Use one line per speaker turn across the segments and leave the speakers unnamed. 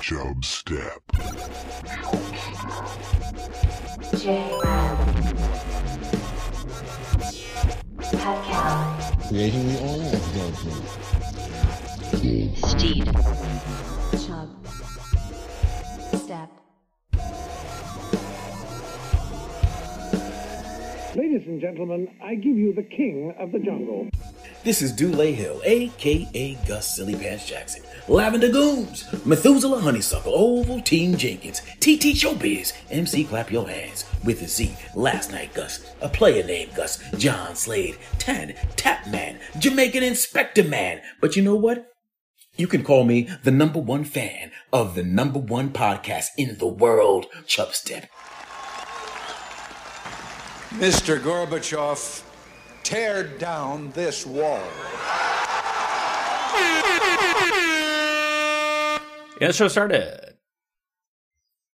Chub Step.
J-Ram. Pet Cow.
Creating the oil judgment.
Steed.
Chub. Step.
Ladies and gentlemen, I give you the king of the jungle.
This is Dulé Hill, aka Gus Silly Pants Jackson, Lavender Gooms, Methuselah Honeysuckle, Ovaltine Jenkins, TT Showbiz, MC Clap Your Hands, with a Z, Last Night Gus, a player named Gus, John Slade, Tan, Tapman, Jamaican Inspector Man. But you know what? You can call me the number one fan of the number one podcast in the world, Chubstep.
Mr. Gorbachev, tear down this wall.
Yeah, the show started.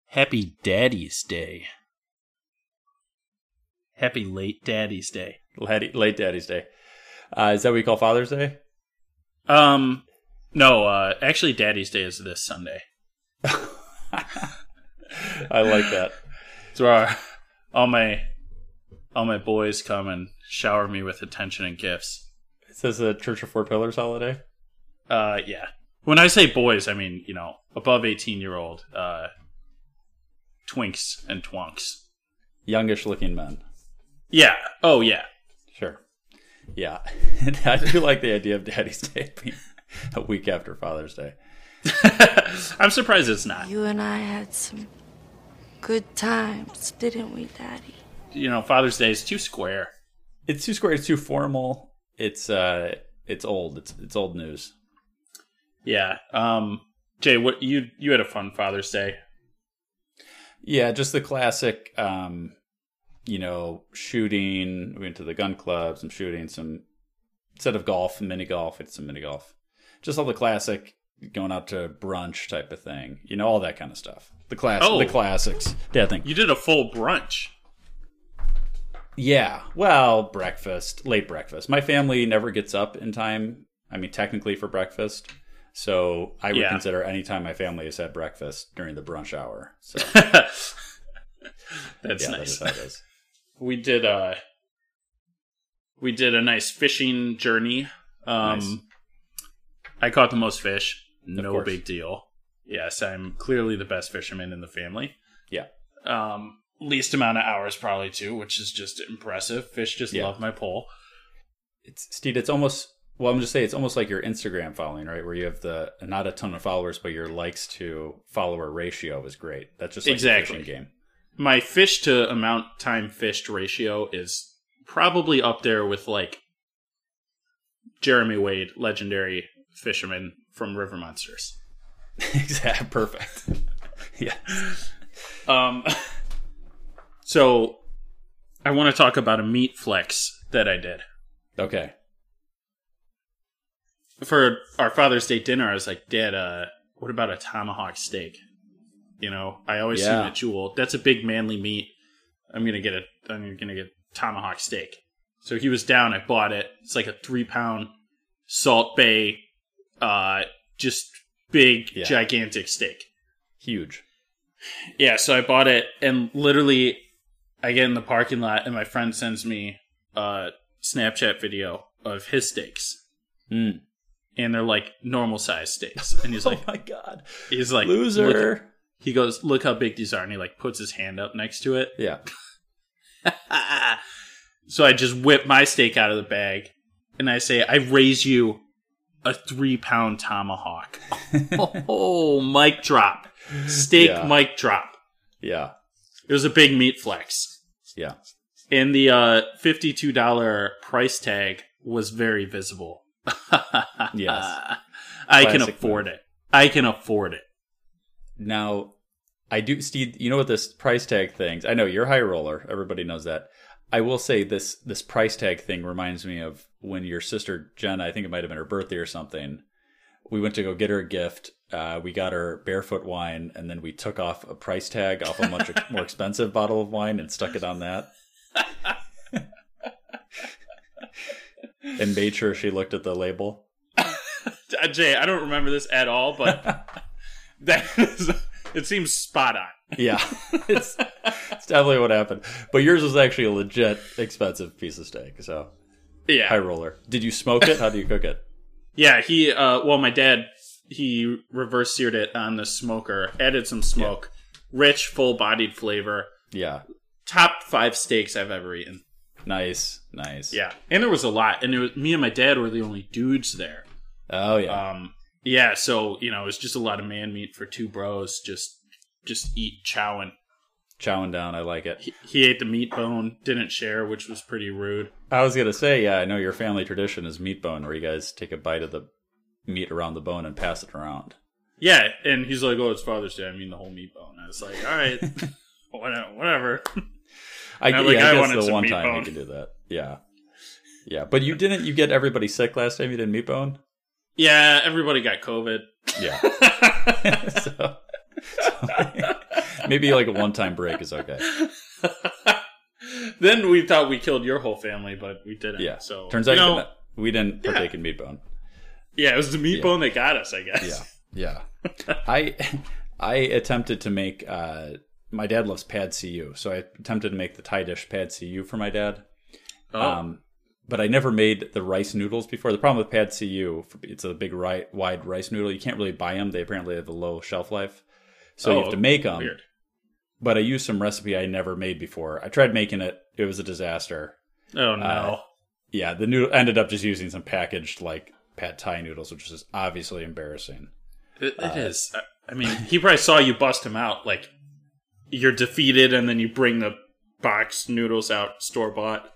Happy Daddy's Day. Happy late Daddy's Day.
Late, late Daddy's Day. Uh, is that what we call Father's Day?
Um, no, uh, actually, Daddy's Day is this Sunday.
I like that.
It's where our- all my all my boys come and shower me with attention and gifts.
Is this a Church of Four Pillars holiday?
Uh, yeah. When I say boys, I mean you know above eighteen year old uh, twinks and twonks.
Youngish looking men.
Yeah. Oh yeah.
Sure. Yeah. I do like the idea of Daddy's Day being a week after Father's Day.
I'm surprised it's not.
You and I had some good times, didn't we, Daddy?
You know, Father's Day is too square.
It's too square. It's too formal. It's uh, it's old. It's it's old news.
Yeah. Um, Jay, what you you had a fun Father's Day?
Yeah, just the classic. Um, you know, shooting. We went to the gun club. Some shooting. Some instead of golf, mini golf. It's some mini golf. Just all the classic going out to brunch type of thing. You know, all that kind of stuff. The class,
Oh.
the classics. Yeah, I think.
You did a full brunch.
Yeah. Well, breakfast, late breakfast. My family never gets up in time. I mean, technically for breakfast. So I would
Yeah.
consider any time my family has had breakfast during the brunch hour. So
That's
yeah,
nice.
That is it is.
we did uh we did a nice fishing journey. Um
Nice.
I caught the most fish. No big deal. Yes, I'm clearly the best fisherman in the family.
Yeah.
Um least amount of hours probably too, which is just impressive. Fish just
Yeah.
love my pole.
It's Steve. It's almost. Well, I'm just saying it's almost like your Instagram following, right? Where you have the not a ton of followers, but your likes to follower ratio is great. That's just like
Exactly.
a fishing game.
My fish to amount time fished ratio is probably up there with like Jeremy Wade, legendary fisherman from River Monsters.
exactly. Perfect. yeah.
Um, so I want to talk about a meat flex that I did
Okay.
for our Father's Day dinner. I was like, Dad, uh, what about a tomahawk steak? You know, I always see
Yeah.
them at Jewel. That's a big manly meat. I'm gonna get a. I'm gonna get tomahawk steak. So he was down. I bought it. It's like a three pound Salt Bae, uh, just big,
Yeah.
gigantic steak.
Huge.
Yeah, so I bought it, and literally, I get in the parking lot, and my friend sends me a Snapchat video of his steaks,
Mm.
and they're like normal size steaks, and he's like,
oh my god.
he's like,
Loser.
he goes, look how big these are, and he like puts his hand up next to it.
Yeah.
so I just whip my steak out of the bag, and I say, I raise you a three pound tomahawk. oh, mic drop, steak
Yeah.
mic drop.
Yeah.
It was a big meat flex.
Yeah.
And the uh, $52 price tag was very visible.
Yes.
I can afford
move.
it. I can afford it.
Now, I do, Steve. You know what this price tag things? I know you're high roller. Everybody knows that. I will say this: this price tag thing reminds me of when your sister Jenna. I think it might have been her birthday or something. We went to go get her a gift. Uh, we got her barefoot wine, and then we took off a price tag off a much more expensive bottle of wine and stuck it on that. and made sure she looked at the label.
Uh, Jay, I don't remember this at all, but That is, it seems spot on.
Yeah, it's, it's definitely what happened. But yours was actually a legit expensive piece of steak. So
Yeah,
high roller. Did you smoke it? How do you cook it?
Yeah. He, uh, well, my dad, he reverse seared it on the smoker, added some smoke, rich, full bodied flavor.
Yeah,
Top five steaks I've ever eaten.
nice, nice.
Yeah, and there was a lot, and it was me and my dad were the only dudes there.
Oh yeah.
Um, yeah, so you know, it was just a lot of man meat for two bros, just just eat chowing.
Chowing down. I like it.
He, he ate the meat bone, didn't share, which was pretty rude.
I was gonna say, yeah, I know your family tradition is meat bone, where you guys take a bite of the meat around the bone and pass it around.
Yeah, and he's like, "Oh, it's Father's Day. I mean, the whole meat bone." I was like, "All right, whatever."
I, yeah,
like, I
I guess the one time you can do that. Yeah, yeah. But you didn't. You get everybody sick last time you did meat bone.
Yeah, everybody got COVID.
Yeah. so, so maybe like a one-time break is okay.
then we thought we killed your whole family, but we didn't.
Yeah.
So
turns out you didn't- we didn't partake in meat bone.
yeah, it was the meat
Yeah.
bone that got us, I guess.
Yeah, yeah. I I attempted to make. uh My dad loves pad see ew, so I attempted to make the Thai dish pad see ew for my dad.
Oh,
Um, but I never made the rice noodles before. The problem with pad see ew, it's a big ri- wide rice noodle. You can't really buy them. They apparently have a low shelf life, so you
Oh,
have to make them.
weird.
But I used some recipe I never made before. I tried making it. It was a disaster.
Oh no.
Uh, Yeah, the noodle ended up just using some packaged like pad thai noodles, which is obviously embarrassing.
It,
Uh,
it is. I- mean, he probably saw you bust him out. Like you're defeated, and then you bring the box noodles out store bought.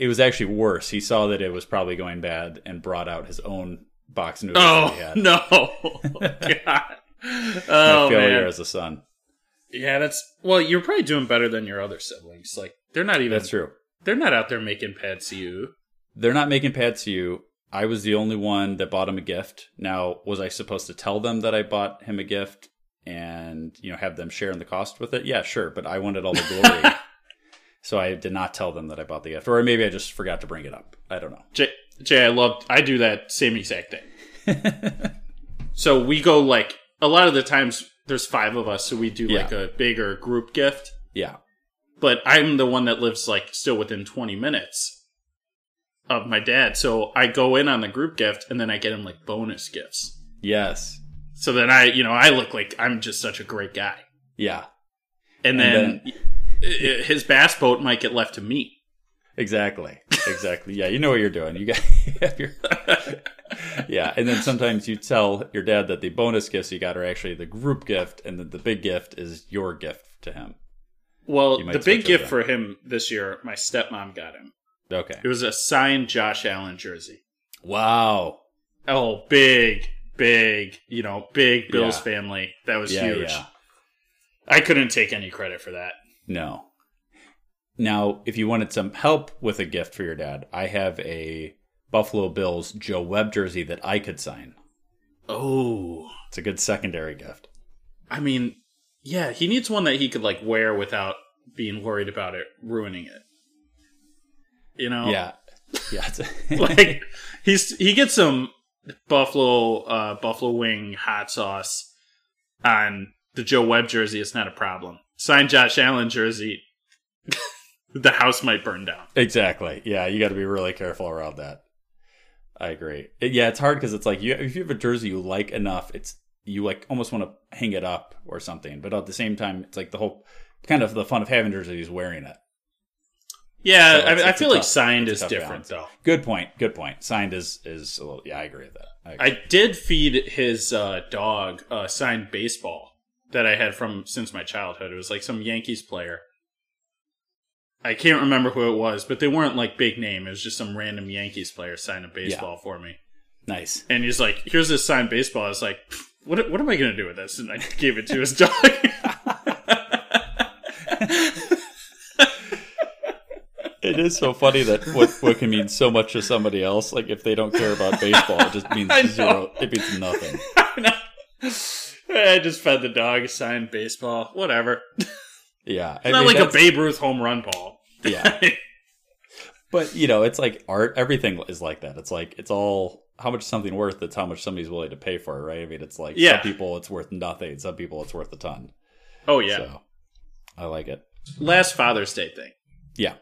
It was actually worse. He saw that it was probably going bad and brought out his own box noodles.
Oh
had.
no! God. Oh
failure
man.
as a son.
Yeah, that's well. You're probably doing better than your other siblings. Like they're not even.
That's true.
They're not out there making pads to you.
They're not making pads to you. I was the only one that bought him a gift. Now, was I supposed to tell them that I bought him a gift and you know have them share in the cost with it? Yeah, sure. But I wanted all the glory, so I did not tell them that I bought the gift, or maybe I just forgot to bring it up. I don't know.
Jay, Jay, I love. I do that same exact thing. so we go like a lot of the times. There's five of us, so we do like a bigger group gift.
Yeah,
But I'm the one that lives like still within 20 minutes of my dad, so I go in on the group gift and then I get him like bonus gifts.
yes,
So then I, you know, I look like I'm just such a great guy.
yeah,
And,
And
then, i- his bass boat might get left to me.
exactly, exactly. Yeah, you know what you're doing. You got, you have your, yeah. And then sometimes you tell your dad that the bonus gifts you got are actually the group gift, and that the big gift is your gift to him.
Well, the big gift for him this year, my stepmom got him.
Okay.
It was a signed Josh Allen jersey.
Wow.
Oh, big, big, you know, big Bills
Yeah.
family. That was
Yeah,
huge.
yeah.
I couldn't take any credit for that.
No. Now, if you wanted some help with a gift for your dad, I have a Buffalo Bills Joe Webb jersey that I could sign.
Oh,
It's a good secondary gift.
I mean, yeah, he needs one that he could like wear without being worried about it ruining it. You know,
Yeah. Yeah.
like he's he gets some buffalo uh buffalo wing hot sauce on the Joe Webb jersey. It's not a problem. Sign Josh Allen jersey, the house might burn down.
exactly. Yeah, you got to be really careful around that. I agree. Yeah, it's hard because it's like you if you have a jersey you like enough, it's you like almost want to hang it up or something, but at the same time, it's like the whole kind of the fun of having jersey is wearing it.
Yeah,
So
I, I
a
feel like
tough-
signed is different
balance.
though.
Good point. Good point. Signed is is a little. Yeah, I agree with that. I agree.
I did feed his uh, dog uh, signed baseball that I had from since my childhood. It was like some Yankees player. I can't remember who it was, but they weren't like big name. It was just some random Yankees player signed a baseball for me.
nice.
And he's like, "Here's this signed baseball." I was like, "What? What am I going to do with this?" And I gave it to his dog.
It is so funny that what what can mean so much to somebody else, like if they don't care about baseball, it just means zero. It means nothing.
I just fed the dog a signed baseball. Whatever.
Yeah, I
Not
mean,
like a Babe Ruth home run ball.
Yeah, but you know, it's like art. Everything is like that. It's like it's all how much is something worth. It's how much somebody's willing to pay for it, right? I mean, it's like
Yeah.
some people it's worth nothing. Some people it's worth a ton.
Oh yeah.
So I like it.
Last Father's Day thing.
Yeah.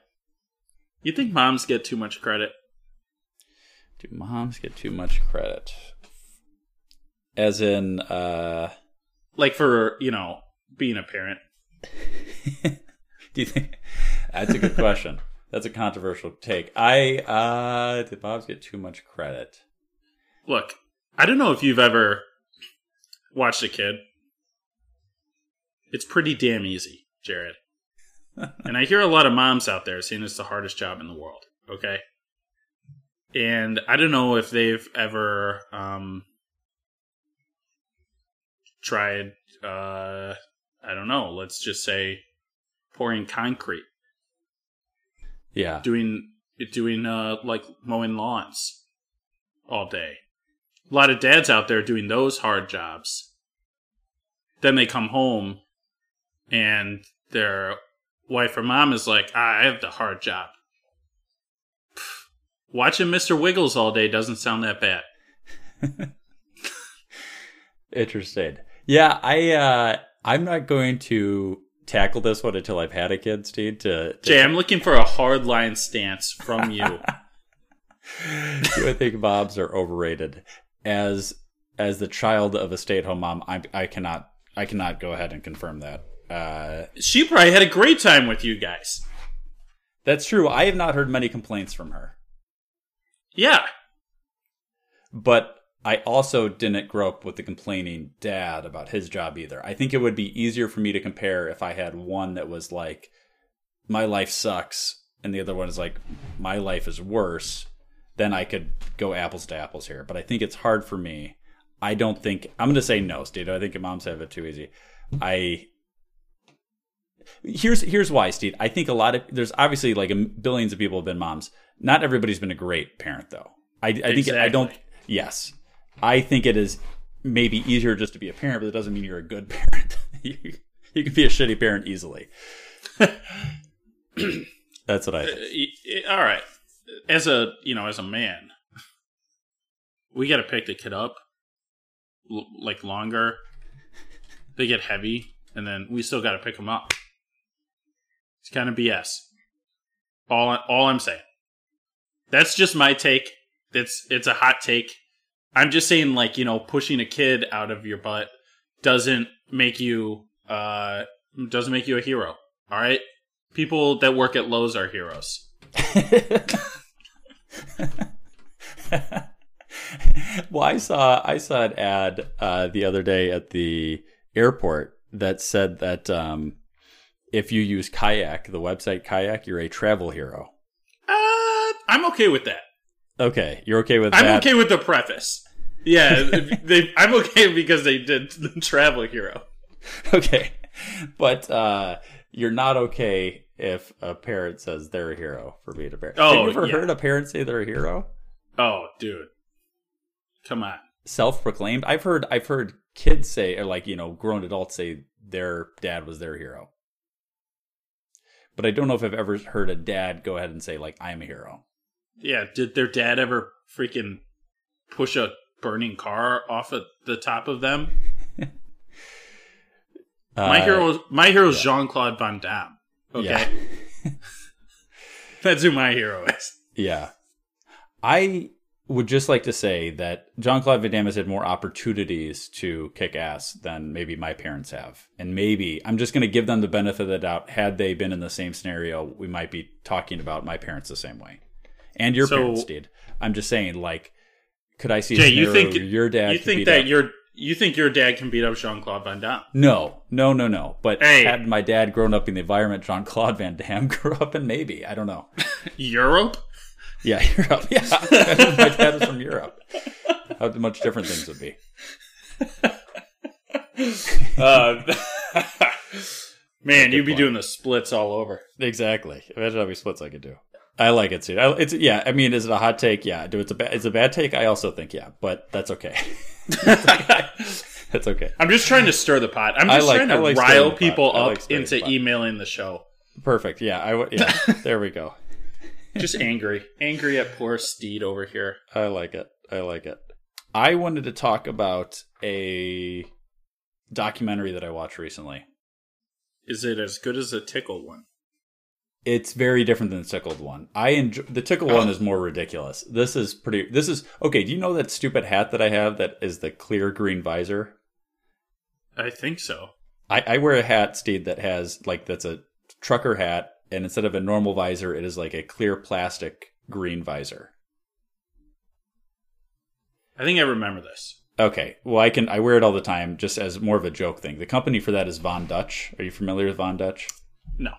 You think moms get too much credit?
Do moms get too much credit? As in, uh,
Like for, you know, being a parent.
do you think that's a good question? That's a controversial take. I uh did Bob's get too much credit?
Look, I don't know if you've ever watched a kid. It's pretty damn easy, Jared. and I hear a lot of moms out there saying it's the hardest job in the world. Okay. And I don't know if they've ever um, tried, uh, I don't know, let's just say pouring concrete,
Yeah.
doing, doing, uh, like mowing lawns all day. A lot of dads out there doing those hard jobs. Then they come home and their wife or mom is like, ah, I have the hard job. Pff, Watching Mr. Wiggles all day doesn't sound that bad.
Interesting. Yeah, I uh I'm not going to tackle this one until I've had a kid, Steve, to, to
Jay, I'm looking for a hard line stance from you.
do I think moms are overrated. As as the child of a stay at home mom, I I cannot I cannot go ahead and confirm that. Uh
she probably had a great time with you guys.
that's true. I have not heard many complaints from her.
Yeah.
But I also didn't grow up with a complaining dad about his job either. I think it would be easier for me to compare if I had one that was like, my life sucks, and the other one is like, my life is worse. Then I could go apples to apples here. But I think it's hard for me. I don't think I'm going to say no, Steve. I think moms have it too easy. I here's here's why, Steve. I think a lot of there's obviously like billions of people have been moms. Not everybody's been a great parent though. I, I think I don't. Yes, I think it is maybe easier just to be a parent, but it doesn't mean you're a good parent. you, you can be a shitty parent easily. That's what I think.
Uh, y- All right. As a, you know, as a man, we got to pick the kid up l- like longer. They get heavy and then we still got to pick them up. It's kind of BS. All all I'm saying. That's just my take. It's it's a hot take. I'm just saying like, you know, pushing a kid out of your butt doesn't make you uh doesn't make you a hero. All right? People that work at Lowe's are heroes.
well, I saw I saw an ad uh, the other day at the airport that said that um, if you use Kayak, the website Kayak, you're a travel hero.
Uh, I'm okay with that.
Okay, you're okay with
I'm
that?
okay with the preface. Yeah, they, I'm okay because they did the travel hero.
okay, but uh, you're not okay if a parent says they're a hero for being a parent.
Oh,
Have you ever
yeah.
heard a parent say they're a hero?
Oh, dude, come on.
Self-proclaimed. I've heard. I've heard kids say, or like you know, grown adults say their dad was their hero. But I don't know if I've ever heard a dad go ahead and say like I'm a hero.
Yeah, did their dad ever freaking push a burning car off at the top of them? my
Uh,
hero, my hero is Jean Claude Van Damme. Okay,
Yeah.
that's who my hero is.
Yeah. I would just like to say that Jean Claude Van Damme has had more opportunities to kick ass than maybe my parents have. And maybe I'm just going to give them the benefit of the doubt. Had they been in the same scenario, we might be talking about my parents the same way. And your
So-
parents did. I'm just saying, like, could I see
Jay, you think
your dad
You think that
up-
your you think your dad can beat up Jean Claude Van Damme?
No, no, no, no. But
Hey.
had my dad grown up in the environment Jean Claude Van Damme grew up in, maybe. I don't know.
Europe?
Yeah, Europe. Yeah, my dad was from Europe. How much different things would be.
Uh, man, you'd be
point.
doing the splits all over.
Exactly. Imagine how many splits I could do. I like it too. I, it's yeah. I mean, is it a hot take? Yeah. Do it's a bad. It's a bad take. I also think yeah, but that's okay. that's okay.
I'm just trying to stir the pot. I'm just
like-
trying to
like
rile people up
like
into
the
emailing the show.
Perfect. Yeah. I would. Yeah. there we go.
Just angry, angry at poor Steed over here.
I like it. I like it. I wanted to talk about a documentary that I watched recently.
Is it as good as a tickle one?
It's very different than the tickled one. I enjoy the tickled one is more ridiculous. This is pretty. This is okay. Do you know that stupid hat that I have that is the clear green visor?
I think so.
I, I wear a hat, Steve, that has like that's a trucker hat, and instead of a normal visor, it is like a clear plastic green visor.
I think I remember this.
Okay, well, I can I wear it all the time, just as more of a joke thing. The company for that is Von Dutch. Are you familiar with Von Dutch?
No.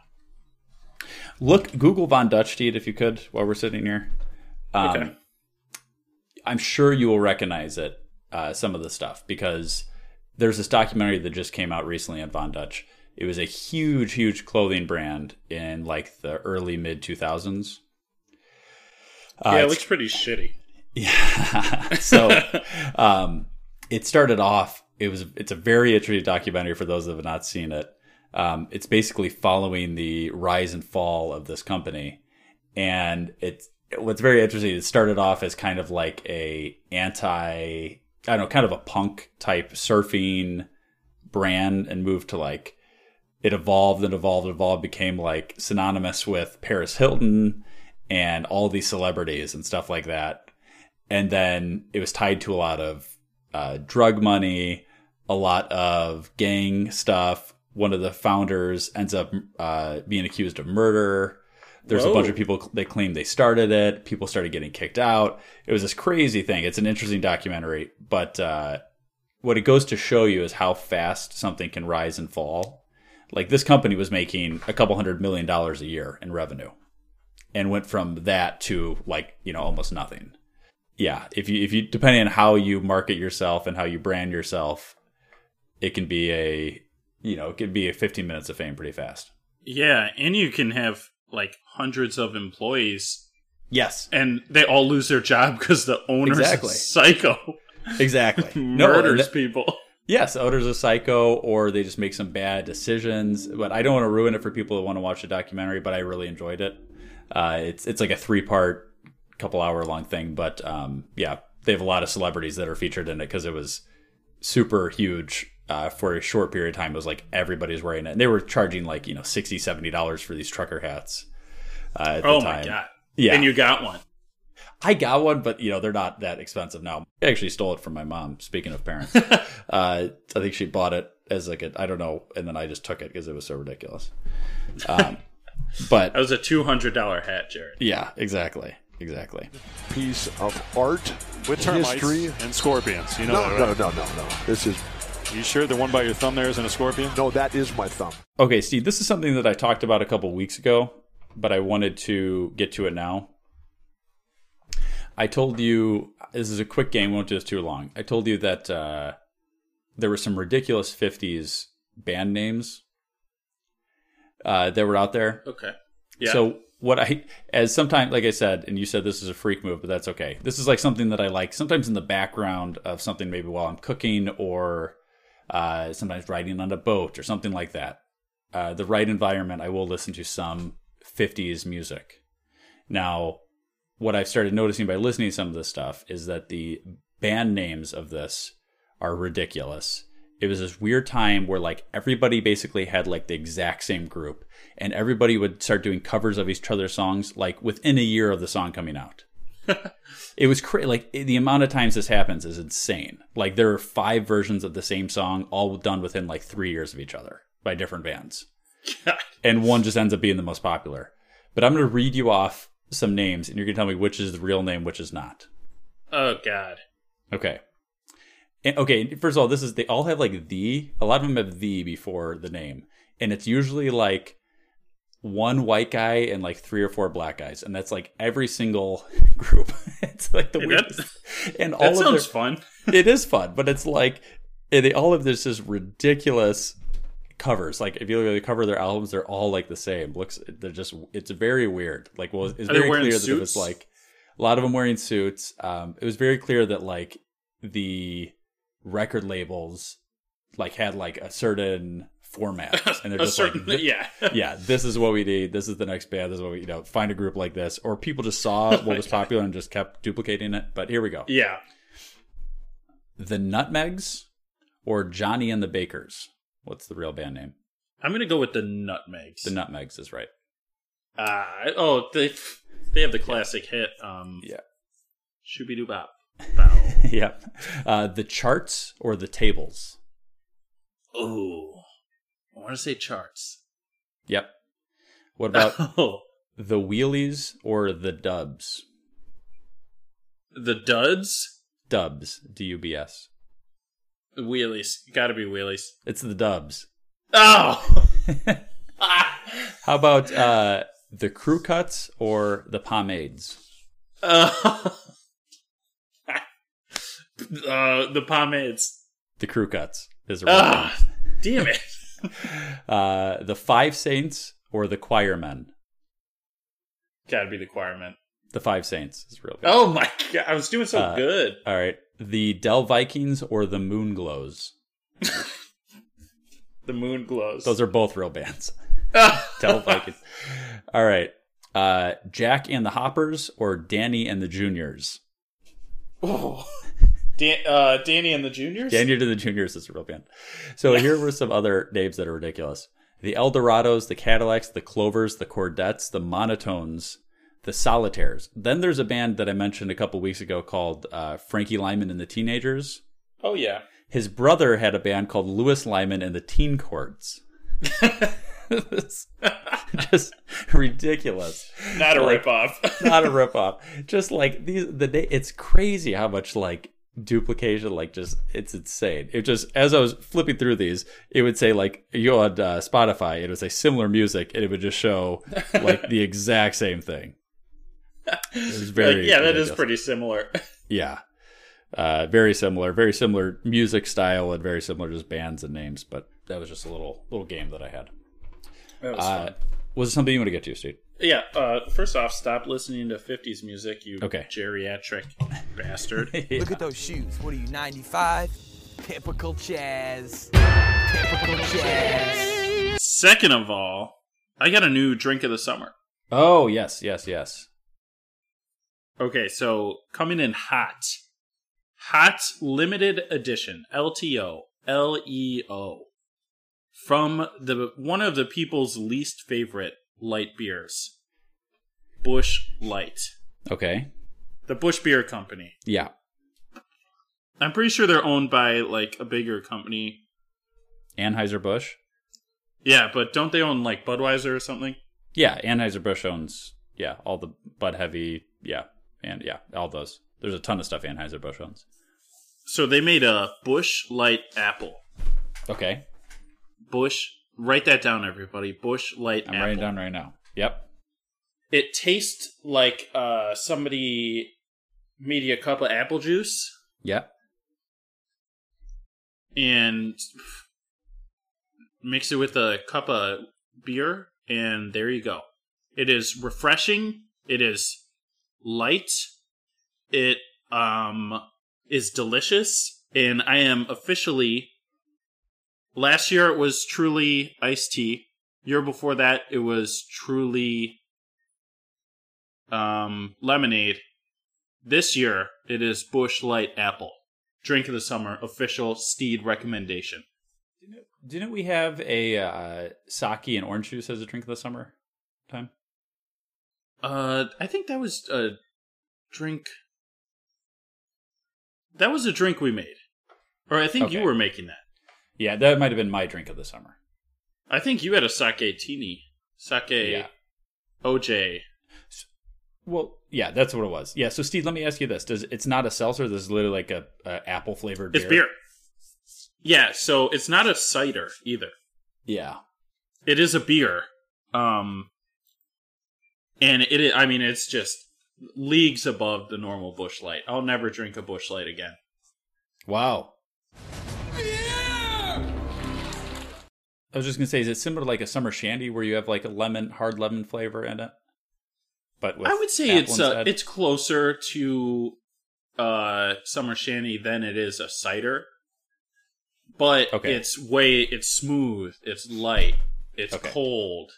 Look, Google Von Dutch, Steed, if you could, while we're sitting here. Um,
Okay.
I'm sure you will recognize it, uh, some of the stuff, because there's this documentary that just came out recently on Von Dutch. It was a huge, huge clothing brand in like the early mid 2000s. Uh,
yeah, it looks pretty shitty.
yeah. so um, it started off. It was. It's a very interesting documentary for those that have not seen it. Um, it's basically following the rise and fall of this company, and it's what's very interesting. It started off as kind of like a anti, I don't know, kind of a punk type surfing brand, and moved to like it evolved and evolved and evolved, became like synonymous with Paris Hilton and all these celebrities and stuff like that and then it was tied to a lot of uh, drug money, a lot of gang stuff. One of the founders ends up uh, being accused of murder. There's a bunch of people they claim they started it. People started getting kicked out. It was this crazy thing. It's an interesting documentary, but uh, what it goes to show you is how fast something can rise and fall. Like this company was making a couple hundred million dollars a year in revenue, and went from that to like you know almost nothing yeah, if you if you depending on how you market yourself and how you brand yourself, it can be a you know it could be a 15 minutes of fame pretty fast.
Yeah, and you can have like hundreds of employees
Yes,
and they all lose their job because the owner's
Exactly.
a psycho.
exactly. no,
Murders people.
yes, owner's a psycho, or they just make some bad decisions. But I don't want to ruin it for people that want to watch the documentary. But I really enjoyed it. Uh, it's it's like a three part, couple hour long thing. But um, yeah, they have a lot of celebrities that are featured in it because it was super huge uh, for a short period of time. It was like everybody's wearing it. And they were charging like, you know, 60 $70 for these trucker hats uh, at
Oh
the
my
time.
god.
Yeah.
And you got one.
I got one, but, you know, they're not that expensive now. I actually stole it from my mom, speaking of parents. uh, I think she bought it as like a, I don't know. And then I just took it because it was so ridiculous. Um, but
That was a two hundred dollar hat, Jared.
yeah, exactly. Exactly.
piece of art,
With termites
history.
and scorpions. You know
No,
that,
no, no, no, no. This is
You sure the one by your thumb there isn't a scorpion?
no. That is my thumb.
Okay, Steve, this is something that I talked about a couple weeks ago, but I wanted to get to it now. I told you this is a quick game, won't do this too long. I told you that uh, there were some ridiculous '50s band names uh, that were out there.
Okay. Yeah.
So what I as sometimes like I said, and you said this is a freak move, but that's okay. This is like something that I like sometimes in the background of something maybe while I'm cooking or uh, sometimes riding on a boat or something like that. Uh, the right environment, I will listen to some 50s music. Now, what I've started noticing by listening to some of this stuff is that the band names of this are ridiculous. It was this weird time where like everybody basically had like the exact same group and everybody would start doing covers of each other's songs like within a year of the song coming out. it was crazy. Like the amount of times this happens is insane. Like there are five versions of the same song, all done within like three years of each other by different bands, and one just ends up being the most popular. But I'm going to read you off some names, and you're going to tell me which is the real name, which is not.
oh god.
Okay. And, okay, first of all, this is they all have like the. A lot of them have the before the name, and it's usually like one white guy and like three or four black guys, and that's like every single group. it's like the
That-
weirdest. And all
That
of
sounds
their,
fun.
it is fun, but it's like they all of this is ridiculous covers. Like if you look at the cover of their albums, they're all like the same. Looks they're just it's very weird. Like well, it's
Are
very clear that it was like a lot of them wearing suits. Um, it was very clear that like the record labels like had like a certain format, and they're just
certain,
like,
yeah.
yeah, this is what we need. This is the next band. This is what we, you know, find a group like this, or people just saw what was popular and just kept duplicating it. But here we go.
Yeah.
The Nutmegs or Johnny and the Bakers. What's the real band name?
I'm gonna go with the nutmegs.
The Nutmegs is right.
Uh, oh, they they have the classic hit. Um,
Yeah.
Shooby Doo Bop.
yep. Uh, the charts or the tables.
Ooh, I want to say charts.
Yep. What about
Oh,
the wheelies or the dubs?
the duds.
Dubs. D U B S.
The Wheelies. Got to be wheelies.
It's the dubs.
Oh.
How about uh, the crew cuts or the pomades?
Uh, uh, the pomades.
The crew cuts is a
Ah, damn it.
Uh, the five saints or the choirmen?
Got to be the choirman.
The five saints is real band.
Oh my god, I was doing so
Uh,
good.
All right. The Dell Vikings or the Moon Glows?
The moon glows.
Those are both real bands. Dell Vikings. All right. Uh, Jack and the Hoppers or Danny and the Juniors?
Oh. Dan- uh, Danny and the Juniors.
Danny to the Juniors is a real band. So here were some other names that are ridiculous. The Eldorados, the Cadillacs, the Clovers, the Chordettes, the Monotones, the Solitaires. Then there's a band that I mentioned a couple weeks ago called uh, Frankie Lymon and the Teenagers.
Oh yeah.
His brother had a band called Lewis Lymon and the Teen Chords. Just ridiculous.
Not a
Like,
ripoff.
not a ripoff. Just like these, the day. It's crazy how much like duplication. Like just, it's insane. It just as I was flipping through these, it would say like you on uh, Spotify, it would say similar music, and it would just show like the exact same thing. It was very
Like, yeah, that is pretty similar.
Yeah. Uh, very similar, very similar music style and very similar just bands and names, but that was just a little little game that I had.
That was
Uh, was it something you want to get to, Steve?
Yeah. Uh, first off, stop listening to '50s music, you
Okay.
geriatric bastard.
Look at those shoes. What are you, 95? Typical Chaz. Typical Chaz.
Second of all, I got a new drink of the summer.
Oh yes, yes, yes.
Okay, so coming in hot, hot limited edition LTO LEO from the one of the people's least favorite light beers, Busch Light,
Okay.
the Busch Beer Company.
Yeah.
I'm pretty sure they're owned by like a bigger company.
Anheuser Busch.
Yeah, but don't they own like Budweiser or something?
Yeah, Anheuser Busch owns yeah all the Bud Heavy. Yeah, and yeah all those. There's a ton of stuff Anheuser Busch owns.
So they made a Busch Light Apple.
Okay,
Busch, write that down, everybody. Busch Light
I'm
Apple.
writing down right now. Yep.
it tastes like uh somebody made a cup of apple juice
Yep.
and mix it with a cup of beer and there you go it is refreshing it is light it um is delicious and i am officially last year it was truly iced tea year before that it was truly um, lemonade. This year, it is Busch Light Apple. Drink of the summer, official Steed recommendation.
Didn't we have a uh, sake and orange juice as a drink of the summer time?
Uh, I think that was a drink. That was a drink we made, or I think you were making that.
Yeah, that might have been my drink of the summer.
I think you had a sake teeny, sake
Yeah.
OJ.
Well, yeah, that's what it was. Yeah. So, Steve, let me ask you this: Does it's not a seltzer? This is literally like a, a apple flavored beer.
It's beer. Yeah, so it's not a cider either.
Yeah.
It is a beer. Um and it i- I mean it's just leagues above the normal busch light. I'll never drink a busch light again.
Wow. I was just gonna say, is it similar to like a summer shandy where you have like a lemon, hard lemon flavor in it? But with
I would say it's uh, it's closer to uh summer shandy than it is a cider. but
Okay.
it's way it's smooth, it's light, it's
Okay.
cold.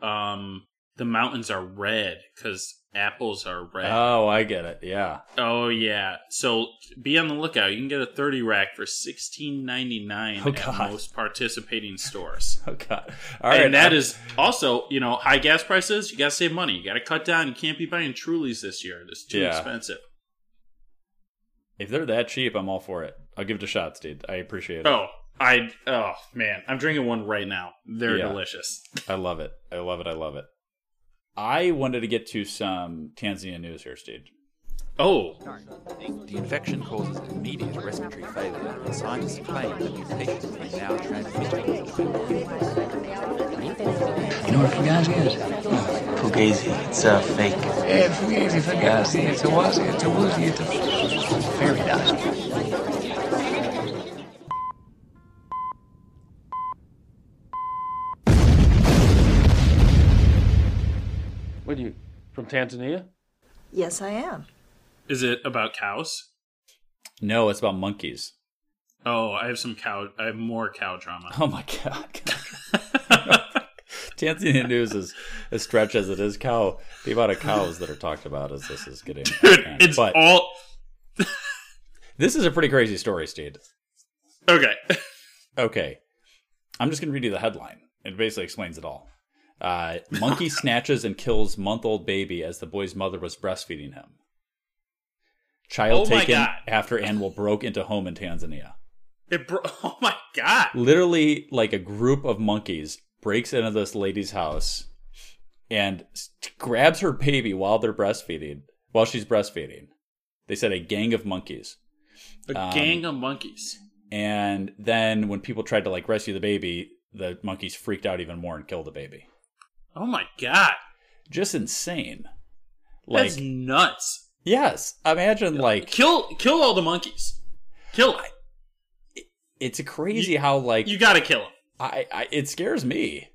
Um, the mountains are red because apples are red.
Oh, I get it. Yeah.
Oh yeah. So be on the lookout. You can get a 30 rack for 16.99
Oh,
at
God.
most participating stores.
Oh God. All right.
and that
I'm-
is also, you know, high gas prices, you got to save money. You got to cut down. You can't be buying Trulies this year. It's too
Yeah.
expensive.
if they're that cheap, I'm all for it. I'll give it a shot, Steve. I appreciate it.
Oh, I oh man, I'm drinking one right now. They're
Yeah.
delicious.
I love it. I love it. I love it. I wanted to get to some Tanzania news here, Steve.
Oh,
The infection causes immediate respiratory failure, and scientists claim that mutations are now transmitted.
You know what Fugazi is? Fugazi. It's a fake. Yeah, Fugazi, Fugazi. It's a wazi. It's a woozy. It's a fairy dust.
From Tanzania?
Yes, I am.
is it about cows?
No, it's about monkeys.
Oh, I have some cow. I have more cow drama.
Oh my god. Tanzania news is as stretch as it is cow. The amount of cows that are talked about as this is getting.
Dude, it's
but
all
this is a pretty crazy story, Steve.
okay.
Okay. I'm just going to read you the headline. It basically explains it all. Uh, monkey snatches and kills month old baby as the boy's mother was breastfeeding him. Child
Oh
taken after animal broke into home in Tanzania.
It bro- oh my god.
Literally, like a group of monkeys breaks into this lady's house and grabs her baby while they're breastfeeding, while she's breastfeeding. They said a gang of monkeys.
A
Um,
gang of monkeys.
And then when people tried to like rescue the baby, the monkeys freaked out even more and killed the baby.
Oh my god.
Just insane. Like
That's nuts.
yes, imagine like
Kill kill all the monkeys. Kill them.
it's crazy how like
You got to kill them.
I, I it scares me.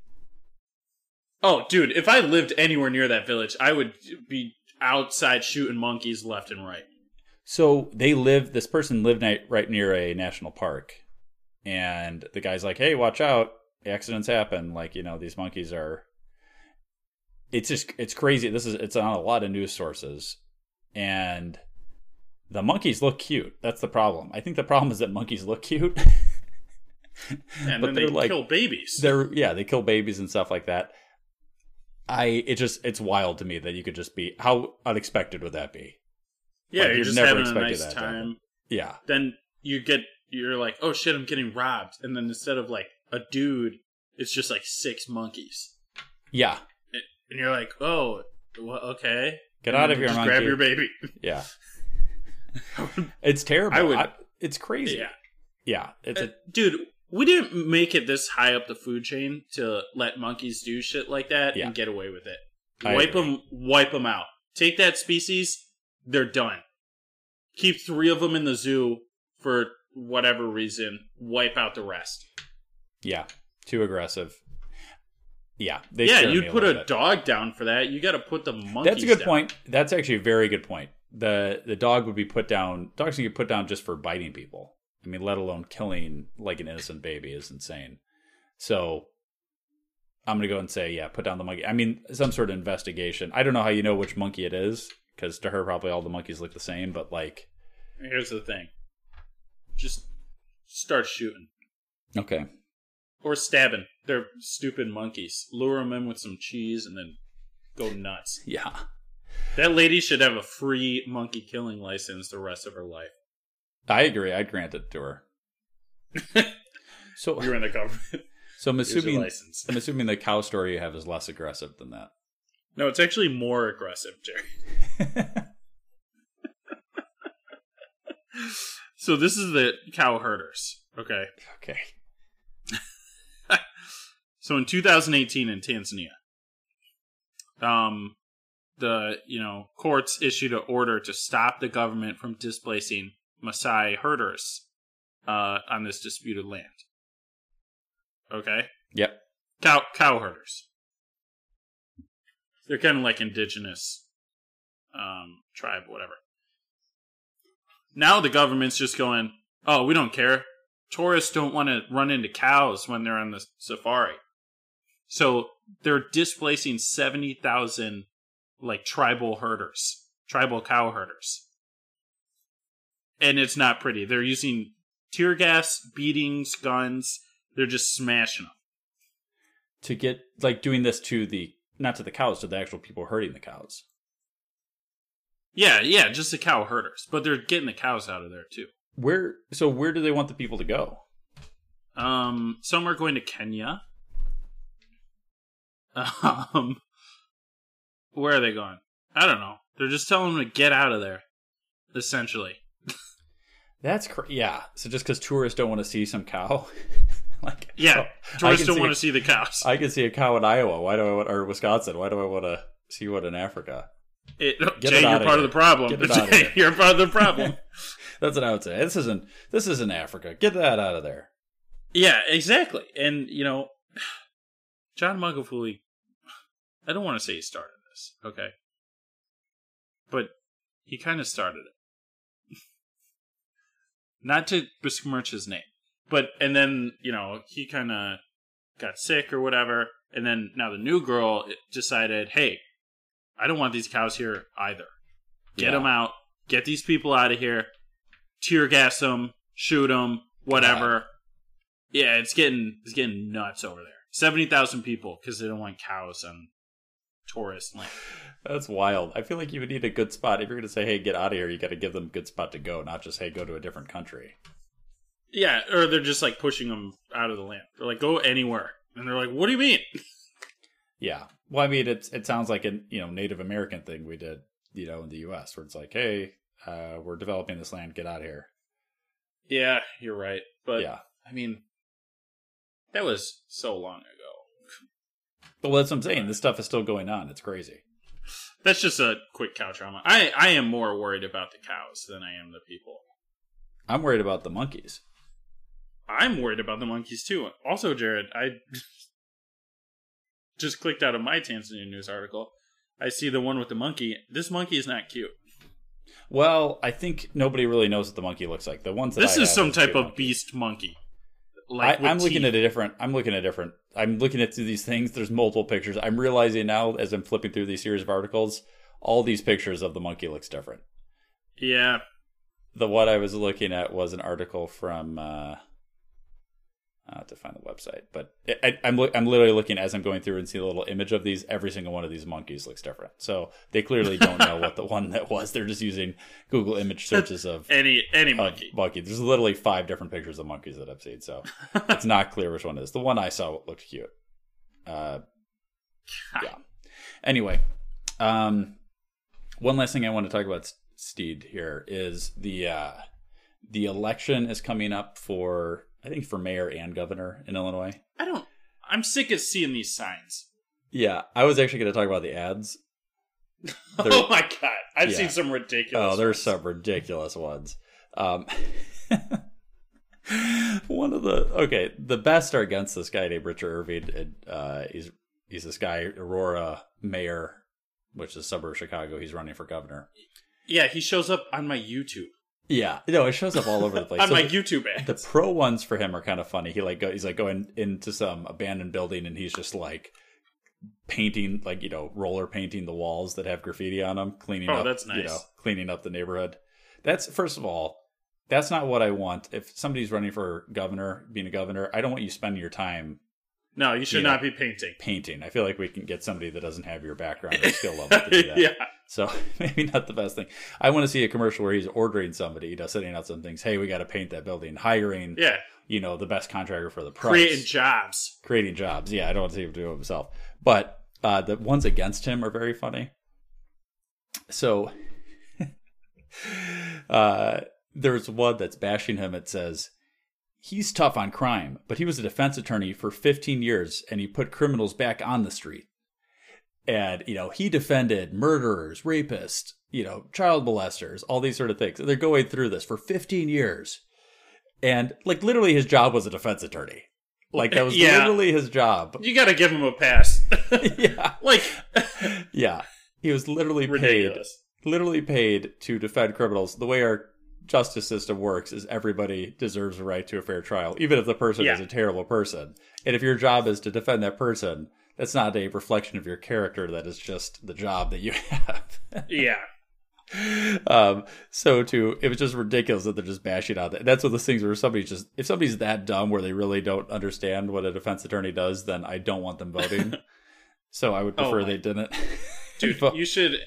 Oh, dude, if I lived anywhere near that village, I would be outside shooting monkeys left and right.
So they live. This person lived right near a national park, and the guy's like, "Hey, watch out! Accidents happen. Like you know, these monkeys are." It's just it's crazy. This is it's on a lot of news sources, and the monkeys look cute. That's the problem. I think the problem is that monkeys look cute.
And
But
then they
they're like-
kill babies.
They're yeah, they kill babies and stuff like that. I it just it's wild to me that you could just be how unexpected would that be?
Yeah,
Like,
you're just
never
having a nice
that to happen.
time.
Yeah.
Then you get you're like, oh shit, I'm getting robbed, and then instead of like a dude, it's just like six monkeys,
Yeah.
And you're like, oh, well, okay,
Get
And
out of here,
just
monkey.
Grab your baby.
Yeah. it's terrible.
I would-
I- it's crazy.
Yeah.
Yeah. It's
Uh,
a,
dude, we didn't make it this high up the food chain to let monkeys do shit like that
Yeah.
and get away with it.
I
wipe
agree.
them, wipe them out. Take that species, they're done. Keep three of them in the zoo for whatever reason. Wipe out the rest.
yeah. Too aggressive. Yeah.
Yeah, you'd
a
put
little
a dog down for that. You got to put the monkey.
That's a good
down.
point. That's actually a very good point. The the dog would be put down. Dogs can get put down just for biting people. I mean, let alone killing like an innocent baby is insane. So I'm gonna go and say, yeah, put down the monkey. I mean, some sort of investigation. I don't know how you know which monkey it is because to her probably all the monkeys look the same. But like,
Here's the thing: just start shooting
okay,
or stabbing. They're stupid monkeys. Lure them in with some cheese and then go nuts.
yeah,
That lady should have a free monkey killing license the rest of her life.
I agree. I'd grant it to her. so
You're in the government.
So I'm assuming
license.
I'm assuming the cow story you have is less aggressive than that.
No, it's actually more aggressive, Jerry. so this is the cow herders. Okay.
Okay.
So in 2018 in Tanzania, um, the you know courts issued an order to stop the government from displacing Maasai herders uh, on this disputed land. Okay,
Yep.
cow cow herders. They're kind of like indigenous um, tribe, whatever. Now the government's just going, oh, we don't care. tourists don't want to run into cows when they're on the safari. So they're displacing 70,000 like tribal herders, tribal cow herders. And it's not pretty. They're using tear gas, beatings, guns. They're just smashing them.
To get like doing this to the not to the cows, to the actual people herding the cows.
Yeah, yeah, just the cow herders. But they're getting the cows out of there too.
Where so where do they want the people to go?
Um, some are going to Kenya. Um, where are they going? I don't know. They're just telling them to get out of there. Essentially,
That's cr- yeah. So just because tourists don't want to see some cow, like
yeah.
I
Tourists don't want to see the cows.
I can see a cow in Iowa. Why do I want or Wisconsin? Why do I want to see one in Africa?
It,
Get
Jay,
it
you're part of the problem.
Get it outta here.
you're part of the problem.
That's what I would say. This isn't this isn't Africa. Get that out of there.
yeah, exactly. And you know, John Magufuli. I don't want to say he started this, okay, but he kind of started it. Not to besmirch his name, but and then you know he kind of got sick or whatever, and then now the new girl decided, hey, I don't want these cows here either. Get
Yeah.
them out. Get these people out of here. Tear gas them. Shoot them. Whatever. Yeah, it's getting it's getting nuts over there. Seventy thousand people because they don't want cows on tourist land.
That's wild. I feel like you would need a good spot. If you're going to say, "Hey, get out of here," you got to give them a good spot to go, not just, "Hey, go to a different country."
Yeah, or they're just like pushing them out of the land. They're like, go anywhere, and they're like, what do you mean?
Yeah. Well, I mean, it's it sounds like a you know Native American thing we did, you know, in the U.S. where it's like, "Hey, uh, we're developing this land. Get out of here."
Yeah, you're right. But
Yeah.
I mean, that was so long ago.
Well, that's what I'm saying. This stuff is still going on. It's crazy.
That's just a quick cow trauma. I I am more worried about the cows than I am the people.
I'm worried about the monkeys.
I'm worried about the monkeys too. Also, Jared, I just clicked out of my Tanzania news article. I see the one with the monkey. This monkey is not cute.
Well, I think nobody really knows what the monkey looks like. The ones that
This
I
is some type of beast monkey.
I,
Like with
I'm looking at a different. I'm looking at different. I'm looking at these things. There's multiple pictures. I'm realizing now as I'm flipping through these series of articles, all these pictures of the monkey looks different.
Yeah,
The what I was looking at was an article from. Uh, Have to find the website, but I, I'm I'm literally looking as I'm going through and see a little image of these. Every single one of these monkeys looks different. So they clearly don't know what the one that was. They're just using Google image searches of
any any
of
monkey.
monkey. There's literally five different pictures of monkeys that I've seen, so it's not clear which one it is. The one I saw looked cute. Uh, yeah. Anyway, um, one last thing I want to talk about, Steed, here is the uh, the election is coming up for I think for mayor and governor in Illinois.
I don't. I'm sick of seeing these signs.
Yeah, I was actually going to talk about the ads.
oh my god, I've
yeah.
seen some ridiculous.
Oh, there's some ridiculous ones. Um, one of the okay, the best are against this guy named Richard Irvin. And, uh, he's he's this guy Aurora mayor, which is a suburb of Chicago. He's running for governor.
Yeah, he shows up on my YouTube.
Yeah, no, it shows up all over the place.
On
So
my
the-
YouTube ads.
The pro ones for him are kind of funny. He like go, he's like going into some abandoned building and he's just like painting like you know roller painting the walls that have graffiti on them, cleaning
Oh,
up.
that's
You
nice.
know, cleaning up the neighborhood. That's first of all, that's not what I want. If somebody's running for governor, being a governor, I don't want you spending your time
No, you should
you know,
not be painting.
painting. I feel like we can get somebody that doesn't have your background or skill level to do that.
Yeah.
So maybe not the best thing. I want to see a commercial where he's ordering somebody, you know, sending out some things. Hey, we got to paint that building. Hiring,
Yeah.
you know, the best contractor for the price.
Creating jobs.
Creating jobs. Yeah, I don't want to see him do it himself. But uh, the ones against him are very funny. So uh, there's one that's bashing him. It says, he's tough on crime, but he was a defense attorney for 15 years and he put criminals back on the street. And, you know, he defended murderers, rapists, you know, child molesters, all these sort of things. And they're going through this for 15 years. And, like, literally his job was a defense attorney. Like, that was
Yeah.
literally his job.
You got to give him a pass.
yeah.
Like,
Yeah. He was literally
Ridiculous.
paid, literally paid to defend criminals the way our justice system works is everybody deserves a right to a fair trial, even if the person
Yeah.
is a terrible person. And if your job is to defend that person, that's not a reflection of your character. That is just the job that you have.
Yeah.
um, so to it was just ridiculous that they're just bashing on that. That's one of those things where somebody just if somebody's that dumb where they really don't understand what a defense attorney does, then I don't want them voting. so I would
Oh
prefer
my-
they didn't.
Dude, you should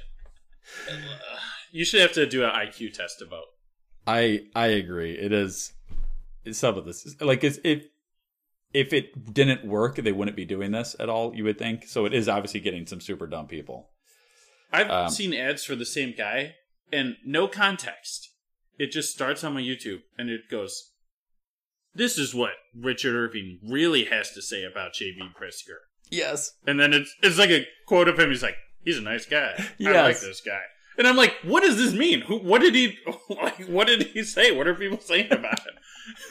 you should have to do an IQ test to vote.
I I agree. It is some of this is- like it's, if if it didn't work, they wouldn't be doing this at all. You would think. So it is obviously getting some super dumb people.
I've
Um,
seen ads for the same guy and no context. It just starts on my YouTube and it goes, This is what Richard Irvin really has to say about J.B. Pritzker.
Yes.
And then it's it's like a quote of him. He's like, He's a nice guy. I like this guy. And I'm like, what does this mean? Who? What did he? Like, what did he say? What are people saying about him?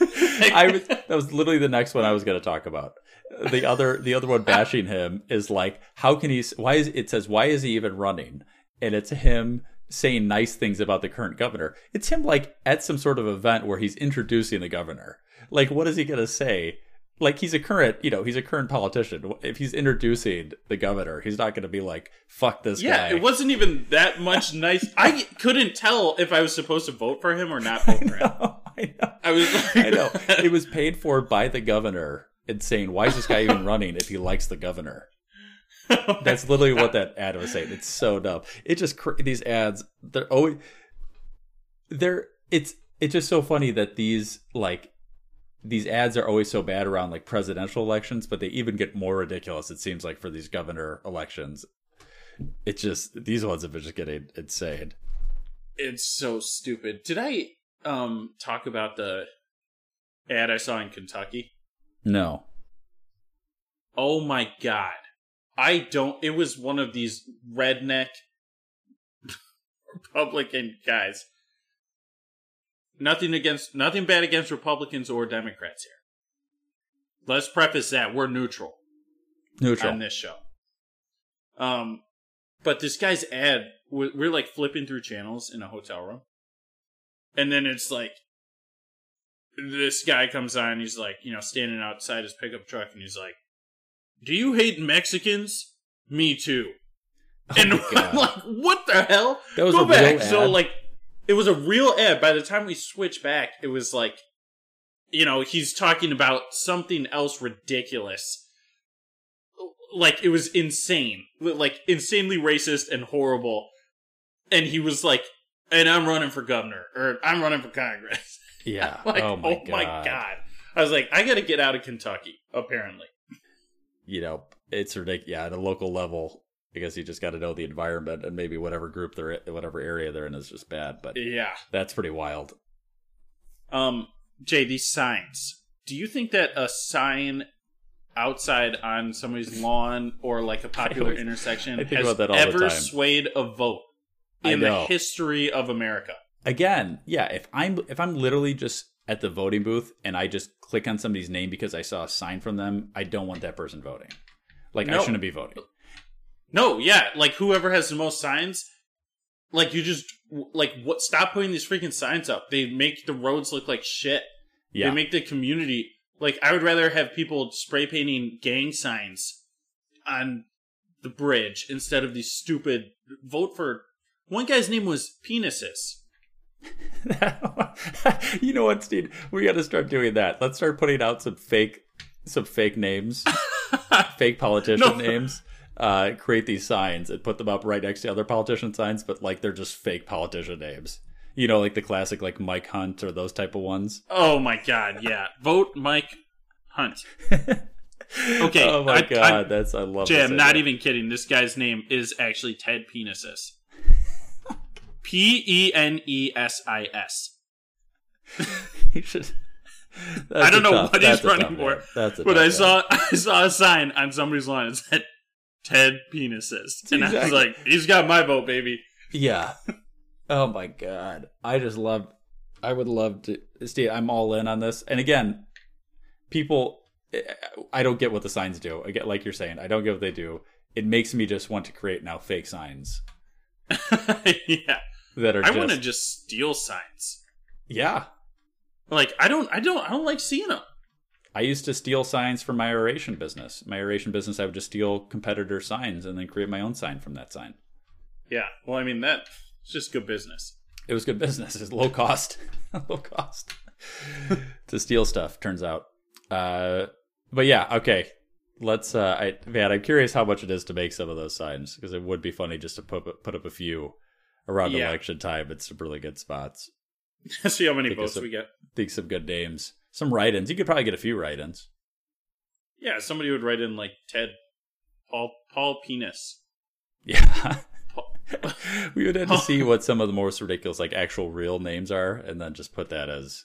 I was that was literally the next one I was going to talk about. The other the other one bashing him is like how can he why is it says why is he even running? And it's him saying nice things about the current governor. It's him like at some sort of event where he's introducing the governor. Like what is he going to say? Like he's a current, you know, he's a current politician. If he's introducing the governor, he's not going to be like fuck this
yeah,
guy.
it wasn't even that much nice. I couldn't tell if I was supposed to vote for him or not vote for him.
I know.
I was. Like,
I know. It was paid for by the governor and saying, why is this guy even running if he likes the governor? That's literally what that ad was saying. It's so dumb. It just cr- these ads. They're always they're it's it's just so funny that these like these ads are always so bad around like presidential elections, but they even get more ridiculous. It seems like for these governor elections, it's just these ones have been just getting insane.
It's so stupid. Did I um talk about the ad I saw in Kentucky?
No,
Oh my god. I don't it was one of these redneck Republican guys. Nothing against nothing bad against Republicans or Democrats here. Let's preface that we're neutral
neutral.
on this show. Um, but this guy's ad, we're, we're like flipping through channels in a hotel room, and then it's like this guy comes on. He's like, you know, standing outside his pickup truck, and he's like, "Do you hate Mexicans? Me too." and
Oh my
I'm like, "What the hell?"
That was
Go back. So like, it was a real ad. By the time we switch back, it was like, you know, he's talking about something else ridiculous like it was insane like insanely racist and horrible and he was like and i'm running for governor or i'm running for congress
Yeah.
like
oh, oh my god.
god i was like i gotta get out of kentucky apparently
You know, it's ridiculous. Yeah, at a local level, I guess you just got to know the environment and maybe whatever group they're in, whatever area they're in is just bad. But
yeah
that's pretty wild.
um jay these signs do you think that a sign outside on somebody's lawn or like a popular
always-
intersection has ever swayed a vote in the history of america
Again, yeah. If I'm if I'm literally just at the voting booth and I just click on somebody's name because I saw a sign from them, I don't want that person voting. Like I shouldn't be voting.
No, yeah, like whoever has the most signs, like you just like what? Stop putting these freaking signs up. They make the roads look like shit.
Yeah.
They make the community like I would rather have people spray painting gang signs on the bridge instead of these stupid vote for. One guy's name was penises.
you know what, Steve? We got to start doing that. Let's start putting out some fake, some fake names, fake politician
No.
names. Uh, create these signs and put them up right next to other politician signs, but like they're just fake politician names. You know, like the classic, like Mike Hunt or those type of ones.
Oh my god, yeah. Vote Mike Hunt. Okay.
oh my
I-
god,
I-
that's I love.
Jay,
this
I'm not even kidding. This guy's name is actually Ted Penises. P E N E S I S. I don't know
tough-
what he's running for.
That's a
but I saw I saw a sign on somebody's lawn that said Ted Penises, and I was like, he's got my vote, baby.
Yeah. Oh my god. I just love I would love to Steve, I'm all in on this. And again, people I don't get what the signs do. I get like you're saying, I don't get what they do. It makes me just want to create now fake signs
yeah,
that are
I
just
want to just steal signs.
Yeah.
Like I don't, I don't, I don't like seeing them.
I used to steal signs from my oration business. My oration business, I would just steal competitor signs and then create my own sign from that sign.
Yeah. Well, I mean that it's just good business.
It was good business. It's low cost, low cost to steal stuff. Turns out. Uh, but yeah, okay. Let's. Uh, I man, I'm curious how much it is to make some of those signs because it would be funny just to put put up a few around
Yeah.
election time at some really good spots.
See how many
Think
votes
some-
we get.
Think some good names, some write-ins. You could probably get a few write-ins.
Yeah, somebody would write in like Ted, Paul, Paul Penis.
Yeah. we would have to see what some of the most ridiculous, like actual real names are, and then just put that as,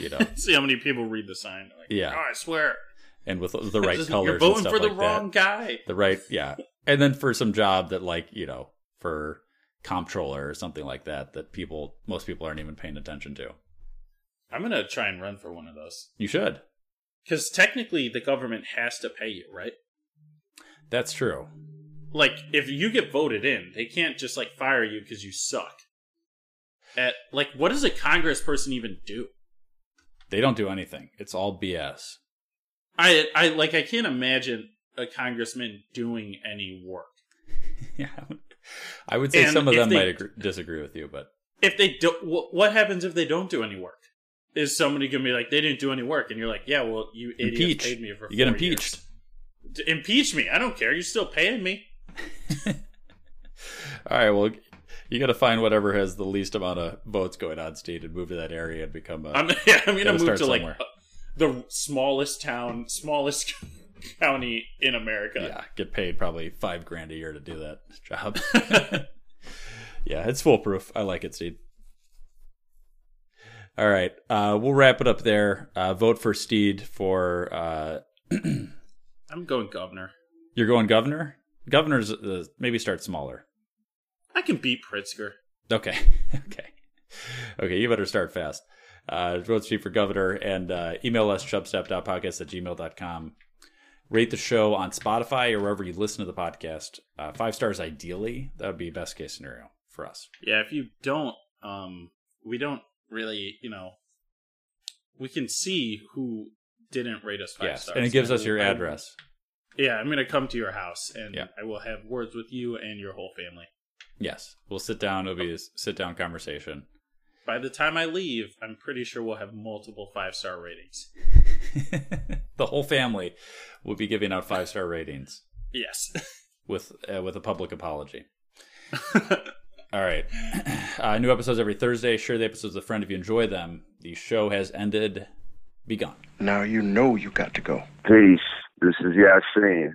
you know,
See how many people read the sign. Like,
Yeah.
Oh, I swear.
and with the right colors.
You're
and
voting
stuff
for the
like
wrong
that.
guy.
The right, yeah, and then for some job that, like, you know, for comptroller or something like that, that people, most people aren't even paying attention to.
I'm gonna try and run for one of those
You should.
because technically the government has to pay you, right?
That's true.
Like if you get voted in, they can't just like fire you because you suck. At like, what does a congressperson even do?
They don't do anything. It's all BS.
I I like I can't imagine a congressman doing any work.
yeah, I would say
And
some of
if
them
they-
might agree, disagree with you, but
If they don't, wh- what happens if they don't do any work? Is somebody gonna be like they didn't do any work, and you're like, yeah, well, you
impeach.
paid me for
You get impeached.
years. Impeach me. I don't care. You're still paying me.
All right, well, you got to find whatever has the least amount of votes going on state and move to that area and become a.
I'm yeah. I'm gonna move to like
somewhere.
uh, the smallest town, smallest county in America.
yeah, get paid probably five grand a year to do that job. yeah, it's foolproof. I like it, Steve. All right, uh, we'll wrap it up there. Uh, vote for Steed for. Uh,
I'm going governor.
you're going governor. Governor's uh, maybe start smaller.
I can beat Pritzker.
Okay. okay. Okay, you better start fast. Uh, vote Steve for governor and uh, email us chubstep.podcast at gmail.com. Rate the show on Spotify or wherever you listen to the podcast. Uh, five stars ideally. That would be best case scenario for us.
Yeah, if you don't, um, we don't really, you know, we can see who didn't rate us five
yes.
stars.
And it gives us your address.
Yeah, I'm gonna come to your house and
Yeah.
I will have words with you and your whole family.
Yes. We'll sit down. It'll be a sit down conversation.
By the time I leave, I'm pretty sure we'll have multiple five star ratings.
The whole family will be giving out five star ratings
Yes.
with uh, with a public apology. All right. Uh, new episodes every Thursday. Share the episodes with a friend if you enjoy them. The show has ended. Be gone.
Now you know you got to go.
Peace. This is Yasin.